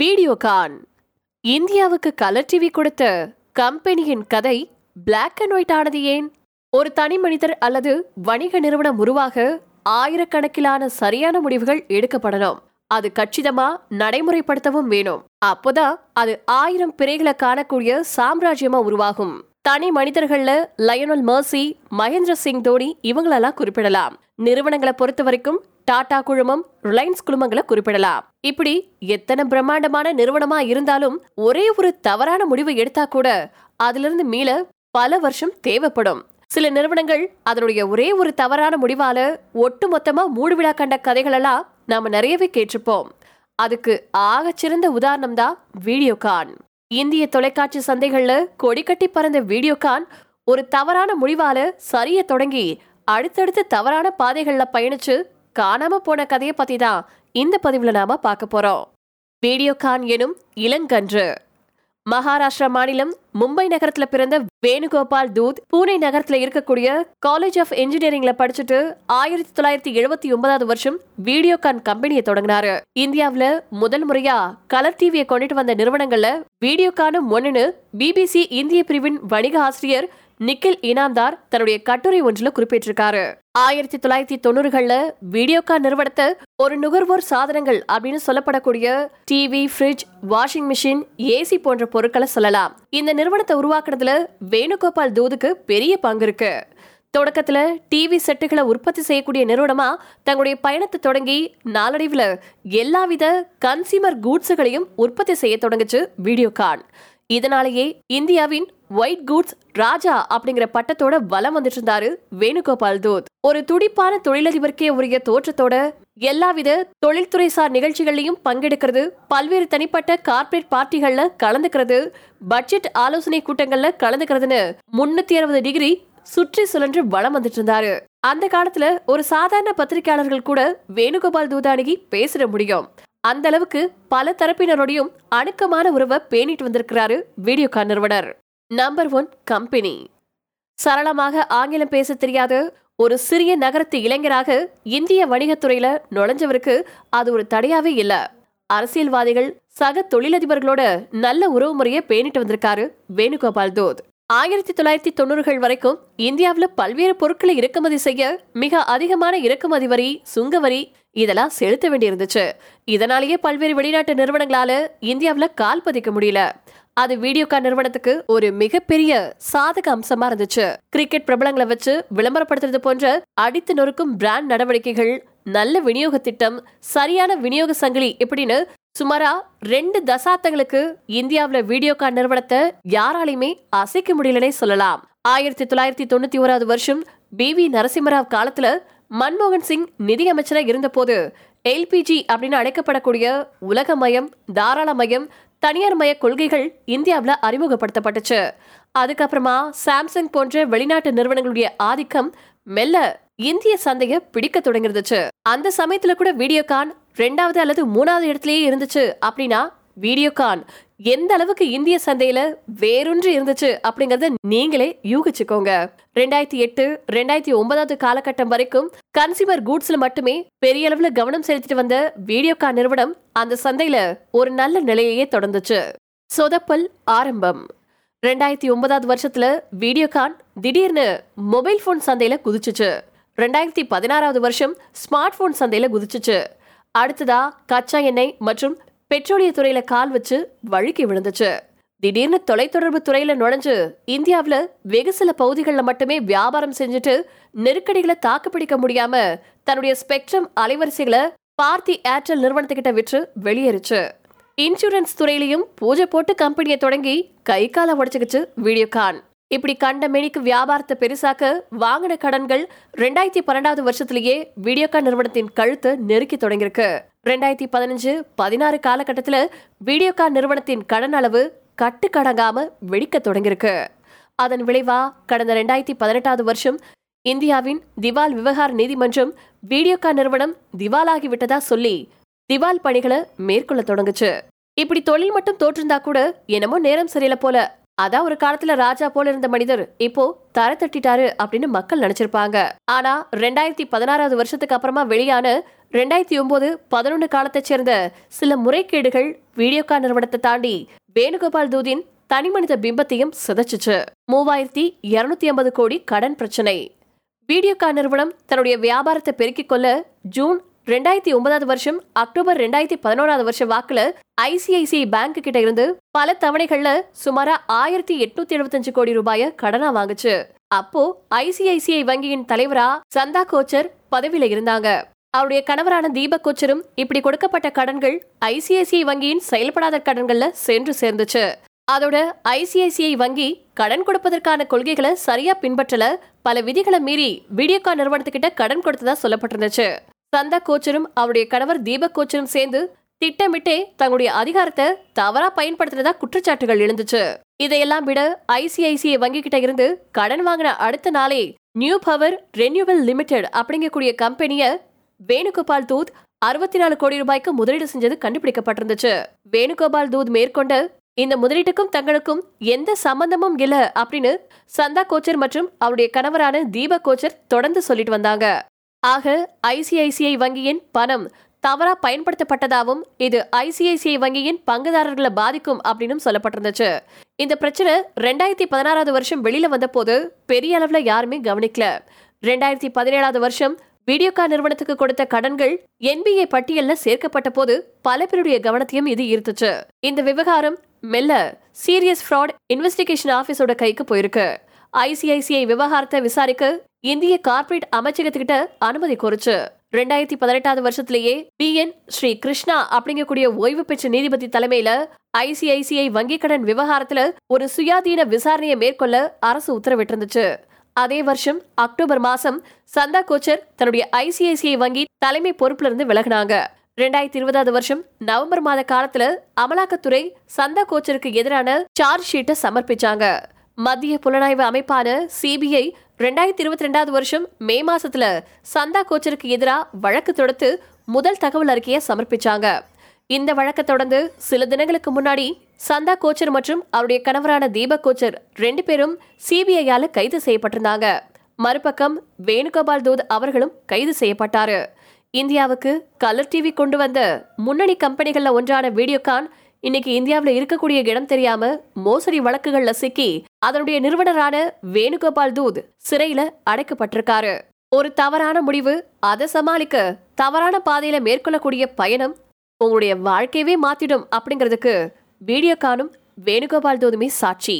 வீடியோகான் இந்தியாவுக்கு colour TV கொடுத்த கம்பெனியின் கதை பிளாக் அண்ட் ஒயிட் ஆனது ஏன்? ஒரு தனி மனிதர் அல்லது வணிக நிறுவனம் உருவாக ஆயிரக்கணக்கிலான சரியான முடிவுகள் எடுக்கப்படணும் அது கச்சிதமா நடைமுறைப்படுத்தவும் வேணும். அப்போதான் அது ஆயிரம் பிறைகளை காணக்கூடிய சாம்ராஜ்யமா உருவாகும். தனி மனிதர்கள்ல லயனல் மர்சி மகேந்திர சிங் தோனி இவங்களெல்லாம் குறிப்பிடலாம். நிறுவனங்களை பொறுத்த வரைக்கும் டாடா குழுமம் ரிலையன்ஸ் குழுமங்களை குறிப்பிடலாம். இப்படி எத்தனை பிரம்மாண்டமான நிறுவனமா இருந்தாலும் ஒரே ஒரு தவறான முடிவு எடுத்தா கூட அதிலிருந்து மீள பல வருஷம் தேவைப்படும். சில நிறுவனங்கள் அதனுடைய ஒரே ஒரு தவறான முடிவால ஒட்டுமொத்தமா மூடுவிழா கண்ட கதைகளெல்லாம் நாம நிறையவே கேட்டிருப்போம். அதுக்கு ஆகச்சிறந்த உதாரணம் தான் வீடியோகான் இந்திய தொலைக்காட்சி சந்தைகள்ல கொடிக்கட்டி பறந்த வீடியோகான் ஒரு தவறான முடிவால சரிய தொடங்கி அடுத்தடுத்து தவறான பாதைகள்ல பயணிச்சு காணாம போன கதையை பத்தி தான் இந்த பதிவில் நாம பார்க்க போறோம். வீடியோகான் எனும் இளங்கன்று. மகாராஷ்டிரா மாநிலம் மும்பை நகரத்துல பிறந்த வேணுகோபால் தூத் பூனே நகரத்துல இருக்கக்கூடிய காலேஜ் ஆஃப் இன்ஜினியரிங்ல படிச்சுட்டு ஆயிரத்தி தொள்ளாயிரத்தி எழுபத்தி ஒன்பதாவது வருஷம் வீடியோகான் கம்பெனியை தொடங்கினாரு. இந்தியாவில் முதல் முறையா கலர் டிவியை கொண்டுட்டு வந்த நிறுவனங்கள்ல வீடியோகானும் ஒன்றுன்னு பிபிசி இந்திய பிரிவின் வணிக ஆசிரியர் நிக்கில் இனாம்தார் தன்னுடைய கட்டுரை ஒன்றில் குறிப்பிட்டிருக்காரு. ஆயிரத்தி தொள்ளாயிரத்தி தொண்ணூறுகள்ல வீடியோகா நிறுவனத்தை ஒரு நுகர்வோர் சாதனங்கள் அப்படின்னு சொல்லப்படக்கூடிய TV fridge washing machine AC போன்ற பொருட்களை சொல்லலாம். இந்த நிறுவனத்தை உருவாக்குறதுல வேணுகோபால் தூதுக்கு பெரிய பங்கு இருக்கு. தொடக்கத்துல டிவி செட்டுகளை உற்பத்தி செய்யக்கூடிய நிறுவனமா தங்களுடைய பயணத்தை தொடங்கி நாளடைவுல எல்லாவித கன்சியூமர் கூட்ஸுகளையும் உற்பத்தி செய்ய தொடங்குச்சு வீடியோகான் இதனாலேயே இந்தியாவின் ஒயிட் கூட்ஸ் ராஜா அப்படிங்கிற பட்டத்தோட வலம் வந்துட்டு இருந்தாரு வேணுகோபால் தூத். ஒரு துடிப்பான தொழிலதிபருக்கே உரிய தோற்றத்தோட எல்லாவித தொழில்துறை சார் நிகழ்ச்சிகள்லையும் பங்கெடுக்கிறது பல்வேறு தனிப்பட்ட கார்ப்பரேட் பார்ட்டிகள்ல கலந்துக்கிறது பட்ஜெட் ஆலோசனை கூட்டங்கள்ல கலந்துக்கிறதுன்னு முன்னூத்தி அறுபது டிகிரி சுற்றி சுழன்று வளம் வந்துட்டு இருந்தாரு அந்த காலத்துல ஒரு சாதாரண பத்திரிகையாளர்கள் கூட வேணுகோபால் தூதானிகி பேசிட முடியும். அந்த அளவுக்கு பல தரப்பினரோடையும் அணுக்கமான உறவை பேணிட்டு வந்திருக்கிறாரு வீடியோகான் நிறுவனர். நம்பர் ஒன் கம்பெனி சரளமாக ஆங்கிலம் பேச தெரியாத ஒரு சிறிய நகரத்து இளைஞராக இந்திய வணிகத்துறையில நுழைஞ்சவருக்கு அது ஒரு தடையாவே இல்ல. அரசியல்வாதிகள் சக தொழிலதிபர்களோட நல்ல உறவு முறையை பேணிட்டு வந்திருக்காரு வேணுகோபால் தோத். ஆயிரத்தி தொள்ளாயிரத்தி தொண்ணூறுகள் வரைக்கும் இந்தியாவில் பல்வேறு பொருட்களை இறக்குமதி செய்ய மிக அதிகமான இறக்குமதி வரி சுங்க வரி இதெல்லாம் செலுத்த வேண்டியிருந்துச்சு. இதனாலேயே பல்வேறு வெளிநாட்டு நிறுவனங்களால இந்தியாவில் கால் பதிக்க முடியல. அது வீடியோகா நிறுவனத்துக்கு ஒரு மிகப்பெரிய சாதக அம்சமா இருந்துச்சு. கிரிக்கெட் பிரபலங்களை வச்சு விளம்பரப்படுத்துறது போன்ற அடித்து நொறுக்கும் பிராண்ட் நடவடிக்கைகள் நல்ல விநியோக திட்டம் சரியான விநியோக சங்கிலி இப்படின்னு சுமாரா ரெண்டு தசாப்தங்களுக்கு இந்தியாவுல வீடியோகா நிறுவனத்தை யாராலையுமே அசைக்க முடியலனே சொல்லலாம். ஆயிரத்தி தொள்ளாயிரத்தி தொண்ணூத்தி ஓராவது வருஷம் பி வி நரசிம்மராவ் காலத்துல மன்மோகன் சிங் நிதியமைச்சராக இருந்தபோது எல்பிஜி அப்படின்னு அழைக்கப்படக்கூடிய உலகமயம் தாராளமயம் தனியார் மய கொள்கைகள் இந்தியாவில் அறிமுகப்படுத்தப்பட்டுச்சு. அதுக்கப்புறமா சாம்சங் போன்ற வெளிநாட்டு நிறுவனங்களுடைய ஆதிக்கம் மெல்ல இந்திய சந்தைய பிடிக்க தொடங்கிருந்துச்சு. அந்த சமயத்துல கூட வீடியோகான் ரெண்டாவது அல்லது மூணாவது இடத்துலயே இருந்துச்சு அப்படின்னா வீடியோகான் எந்த அளவுக்கு இந்திய சந்தையில வேறொன்று இருந்துச்சு அப்படிங்கறத நீங்களே யூகிச்சுக்கோங்க. ரெண்டாயிரத்தி எட்டு ரெண்டாயிரத்தி ஒன்பதாவது காலகட்டம் வரைக்கும் கன்சியூமர் கூட்ஸ்ல மட்டுமே பெரிய அளவுல கவனம் செலுத்திட்டு வந்த வீடியோகா நிறுவனம் அந்த சந்தையில ஒரு நல்ல நிலையையே தொடர்ந்துச்சு. சொதப்பல் ஆரம்பம். ரெண்டாயிரத்தி ஒன்பதாவது வருஷத்துல வீடியோகான் திடீர்னு மொபைல் போன் சந்தையில குதிச்சுச்சு. ரெண்டாயிரத்தி பதினாறாவது வருஷம் ஸ்மார்ட் போன் சந்தையில குதிச்சுச்சு. அடுத்ததா கச்சா எண்ணெய் மற்றும் பெட்ரோலியத்துறையில கால் வச்சு வழுக்கி விழுந்துச்சு. திடீர்னு தொலைத்தொடர்பு துறையில நுழைஞ்சு இந்தியாவில் வெகு சில பகுதிகளில் மட்டுமே வியாபாரம் செஞ்சுட்டு நெருக்கடிகளை தாக்குப்பிடிக்க முடியாம தன்னுடைய ஸ்பெக்ட்ரம் அலைவரிசைகளை பார்த்தி ஏர்டெல் நிறுவனத்துக்கிட்ட விற்று வெளியேறுச்சு. இன்சூரன்ஸ் துறையிலையும் பூஜை போட்டு கம்பெனியை தொடங்கி கை கால உடச்சுக்கிச்சு வீடியோகான். இப்படி கண்ட மேனிக்கு வியாபாரத்தை பெருசாக்க வாங்கின கடன்கள் ரெண்டாயிரத்தி பன்னெண்டாவது வருஷத்திலேயே வீடியோகான் நிறுவனத்தின் கழுத்தை நெருக்கி தொடங்கியிருக்கு. ரெண்டாயிரத்தி பதினஞ்சு பதினாறு காலகட்டத்தில் வீடியோகா நிறுவனத்தின் கடன் அளவு கட்டுக்கடங்காம வெடிக்க தொடங்கியிருக்கு. அதன் விளைவா கடந்த ரெண்டாயிரத்தி பதினெட்டாவது வருஷம் இந்தியாவின் திவால் விவகார நீதிமன்றம் வீடியோகா நிறுவனம் திவாலாகி விட்டதா சொல்லி திவால் பணிகளை மேற்கொள்ள தொடங்குச்சு. இப்படி தொழில் மட்டும் தோற்றிருந்தா கூட என்னமோ நேரம் சரியில்லை போல அதான் ஒரு காலத்துல ராஜா போல இருந்த மனிதர். இப்போ தர தட்டிட்டாரு அப்படின்னு மக்கள் நினைச்சிருப்பாங்க. ஆனா ரெண்டாயிரத்தி பதினாறாவது வருஷத்துக்கு அப்புறமா வெளியான ரெண்டாயிரத்தி ஒன்பது பதினொன்று காலத்தை சேர்ந்த சில முறைகேடுகள் வீடியோகா நிறுவனத்தை தாண்டி வேணுகோபால் தூதின் தனிமனித பிம்பத்தையும் சிதைச்சிச்சு. மூவாயிரத்தி இருநூத்தி ஐம்பது கோடி கடன் பிரச்சனை. வீடியோகா நிறுவனம் தன்னுடைய வியாபாரத்தை பெருக்கிக் கொள்ள ஜூன் ரெண்டாயிரத்தி ஒன்பதாவது வருஷம் அக்டோபர் ரெண்டாயிரத்தி பதினோராவது வருஷம் வாக்குல ஐசிஐசிஐ பேங்க் கிட்ட இருந்து பல தவணைகள்ல சுமாரா ஆயிரத்தி எட்நூத்தி எழுபத்தஞ்சு கோடி ரூபாய கடனா வாங்குச்சு. அப்போ ஐசிஐசிஐ வங்கியின் தலைவரா சந்தா கோச்சர் பதவியில இருந்தாங்க. அவருடைய கணவரான தீபக் கோச்சரும் இப்படி கொடுக்கப்பட்ட கடன்கள் ஐசிஐசிஐ வங்கியின் செயல்படாத கடன்கள்ல சென்று சேர்ந்துச்சு. அதோட ஐசிஐசிஐ வங்கி கடன் கொடுப்பதற்கான கொள்கைகளை சரியா பின்பற்றல. பல விதிகளை மீறி வீடியோகான் நிறுவனத்துக்கிட்ட கடன் கொடுத்ததா சொல்லப்பட்டிருந்துச்சு. சந்தா கோச்சரும் அவருடைய கணவர் தீபக் கோச்சரும் சேர்ந்து திட்டமிட்டே தங்களுடைய அதிகாரத்தை தவறா பயன்படுத்தினதா குற்றச்சாட்டுகள் எழுந்துச்சு. இதையெல்லாம் விட ஐசிஐசிஐ வங்கி கிட்ட இருந்து கடன் வாங்கின அடுத்த நாளே நியூ பவர் ரெனியூவல் லிமிடெட் அப்படிங்கக்கூடிய கம்பெனிய வேணுகோபால் தூத் அறுபத்தி நாலு கோடி ரூபாய்க்கு முதலீடு செஞ்சது கண்டுபிடிக்கப்பட்டிருந்துச்சு. வேணுகோபால் தூத் மேற்கொண்ட இந்த முதலீட்டுக்கும் தங்களுக்கும் எந்த சம்பந்தமும் இல்ல அப்படின்னு சந்தா கோச்சர் மற்றும் அவருடைய கணவரான தீபக் கோச்சர் தொடர்ந்து சொல்லிட்டு வந்தாங்க. ஆக ஐசிஐசிஐ வங்கியின் பணம் தவறாக பயன்படுத்தப்பட்டதாகவும் இது ஐசிஐசிஐ வங்கியின் பங்குதாரர்களை பாதிக்கும் அப்படின்னு சொல்லப்பட்டிருந்துச்சு. இந்த பிரச்சனை ரெண்டாயிரத்தி பதினாறாவது வருஷம் வெளியில வந்த போது பெரிய அளவுல யாருமே கவனிக்கல. ரெண்டாயிரத்தி பதினேழாவது வருஷம் வீடியோகா நிறுவனத்துக்கு கொடுத்த கடன்கள் என்பிஏ பட்டியல்ல சேர்க்கப்பட்ட போது பல பேருடைய கவனத்தையும் இது ஈர்த்துச்சு. இந்த விவகாரம் மெல்ல சீரியஸ் ஃப்ராட் இன்வெஸ்டிகேஷன் ஆஃபீஸோட கைக்கு போயிருக்கு. ஐசிஐசிஐ விவகாரத்தை விசாரிக்க இந்திய கார்ப்பரேட் அமைச்சகத்துக்கிட்ட அனுமதி கோருச்சு. ரெண்டாயிரத்தி பதினெட்டாவது வருஷத்திலேயே பி என் ஸ்ரீ கிருஷ்ணா அப்படிங்கக்கூடிய ஓய்வு பெற்ற நீதிபதி தலைமையில ஐசிஐசிஐ வங்கிக் கடன் விவகாரத்துல ஒரு சுயாதீன விசாரணையை மேற்கொள்ள அரசு உத்தரவிட்டிருந்துச்சு. அதே வருஷம் அக்டோபர் மாசம் சந்தா கோச்சர் தன்னுடைய ஐசிஐசிஐ வங்கி தலைமை பொறுப்புல இருந்து விலகினாங்க. ரெண்டாயிரத்தி இருபதாவது வருஷம் நவம்பர் மாத காலத்துல அமலாக்கத்துறை சந்தா கோச்சருக்கு எதிரான சார்ஜ் ஷீட்டை சமர்ப்பிச்சாங்க. மத்திய புலனாய்வு அமைப்பான சிபிஐ ரெண்டாயிரத்தி இருபத்தி ரெண்டாவது வருஷம் மே மாசத்துல சந்தா கோச்சருக்கு எதிராக வழக்கு தொடுத்து முதல் தகவல் அறிக்கையை சமர்ப்பிச்சாங்க. இந்த வழக்கை தொடர்ந்து சில தினங்களுக்கு முன்னாடி சந்தா கோச்சர் மற்றும் அவருடைய கணவரான தீபக் கோச்சர் ரெண்டு பேரும் சிபிஐயால கைது செய்யப்பட்டிருந்தாங்க. மறுபக்கம் வேணுகோபால் தூத் அவர்களும் கைது செய்யப்பட்டாரு. இந்தியாவுக்கு கலர் டிவி கொண்டு வந்த முன்னணி கம்பெனிகள்ல ஒன்றான வீடியோகான் இன்னைக்கு இந்தியாவில் இருக்கக்கூடிய இடம் தெரியாம மோசடி வழக்குகள்ல சிக்கி அதனுடைய நிறுவனரான வேணுகோபால் தூத் சிறையில அடைக்கப்பட்டிருக்காரு. ஒரு தவறான முடிவு அதை சமாளிக்க தவறான பாதையில மேற்கொள்ளக்கூடிய பயணம் உங்களுடைய வாழ்க்கையவே மாத்திடும் அப்படிங்கிறதுக்கு வீடியோ காணும் வேணுகோபால் தூதுமே சாட்சி.